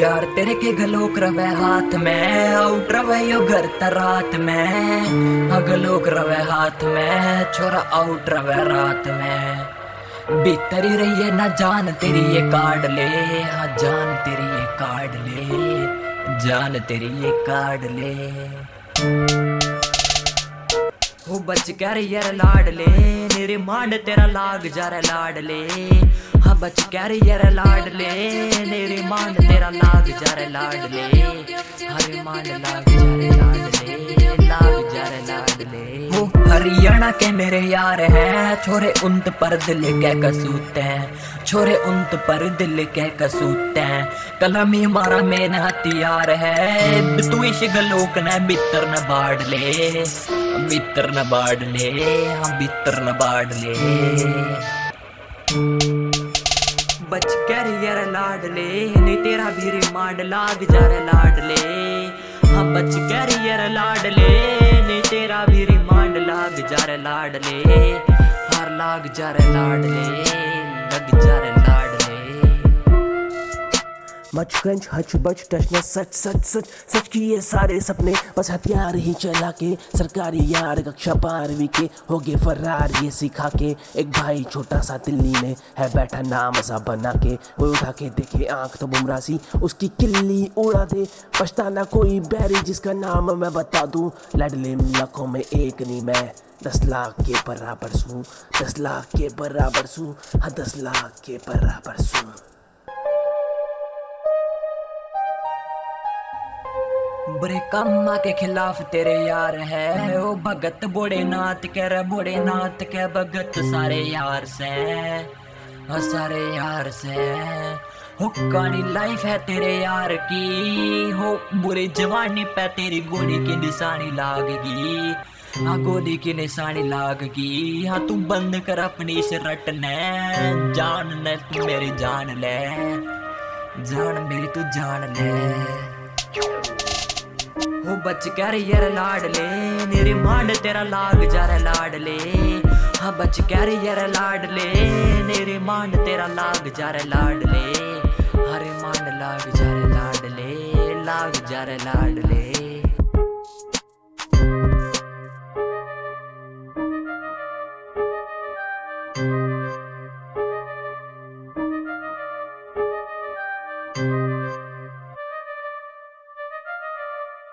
यार तेरे के गलोक रवे हाथ में आउट रवे यो घर रात में। गलोक रवे हाथ में, छोरा आउट रवे रात में। भीतर रही है ना जान तेरी ये काट ले। हाँ जान तेरी ये काट ले। जान तेरी ये काट ले। हो बच कर यार लाड ले। मेरे मांड तेरा लाग जा रे लाड ले। हाँ बच कर यार लाड ले, मेरे मांड तेरा लाग जा रे लाड ले, हरे मांड लाग जा रे लाड ले लाग जा रे लाड ले। हो हरियाणा के मेरे यार हैं, छोरे उन्त पर दिल के कसूते हैं, छोरे उन्त पर दिल के कसूते हैं। कलमी मारा मेन हथियार है, तू इश गलोक न बितर न बाढ़ ले बितर न बाढ़ ले, हम बितर न बाढ़ ले। बच कर यार लाडले नहीं तेरा भी रिमांड लाग जा रहा लाडले हाँ बच कर यार लाडले नहीं तेरा भी रिमांड लाग जा रहा लाडले हर लाग जा लाडले लग जा मच क्रंच हच बच टचना सच सच सच सच की ये सारे सपने बस हथियार ही चला के, सरकारी यार कक्षा बारहवीं के, हो गए फरार ये सिखा के। एक भाई छोटा सा दिल्ली में है, बैठा नाम सा बना के। वो उठा के देखे आँख तो बुमरा सी, उसकी किल्ली उड़ा दे। पछताना कोई बैरी जिसका नाम मैं बता दूँ। लडले लाखों में एक नहीं, मैं दस लाख के बराबर सू, दस लाख के बराबर सू हाँ दस लाख के बराबर सू। बुरे कामा के खिलाफ तेरे यार है। ओ भगत बोड़े नाथ के रे बोड़े नाथ के भगत सारे यार से ओ सारे यार से हो। कानी लाइफ है तेरे यार की। हो, बुरी जवानी पे तेरी गोली की निशानी लागगी। हाँ गोली की निशानी लागगी। हाँ तू बंद कर अपनी इस रटने जान ले तू मेरी जान ले। जान मेरी, तू जान ले। बच कर यार लाडले मेरे मांड तेरा लाग जा रे लाडले हाँ बच कर यार लाडले मेरे मांड तेरा लाग जा रे लाडले हरे मांड लाग जा रे लाडले लाग जा रे लाड ले।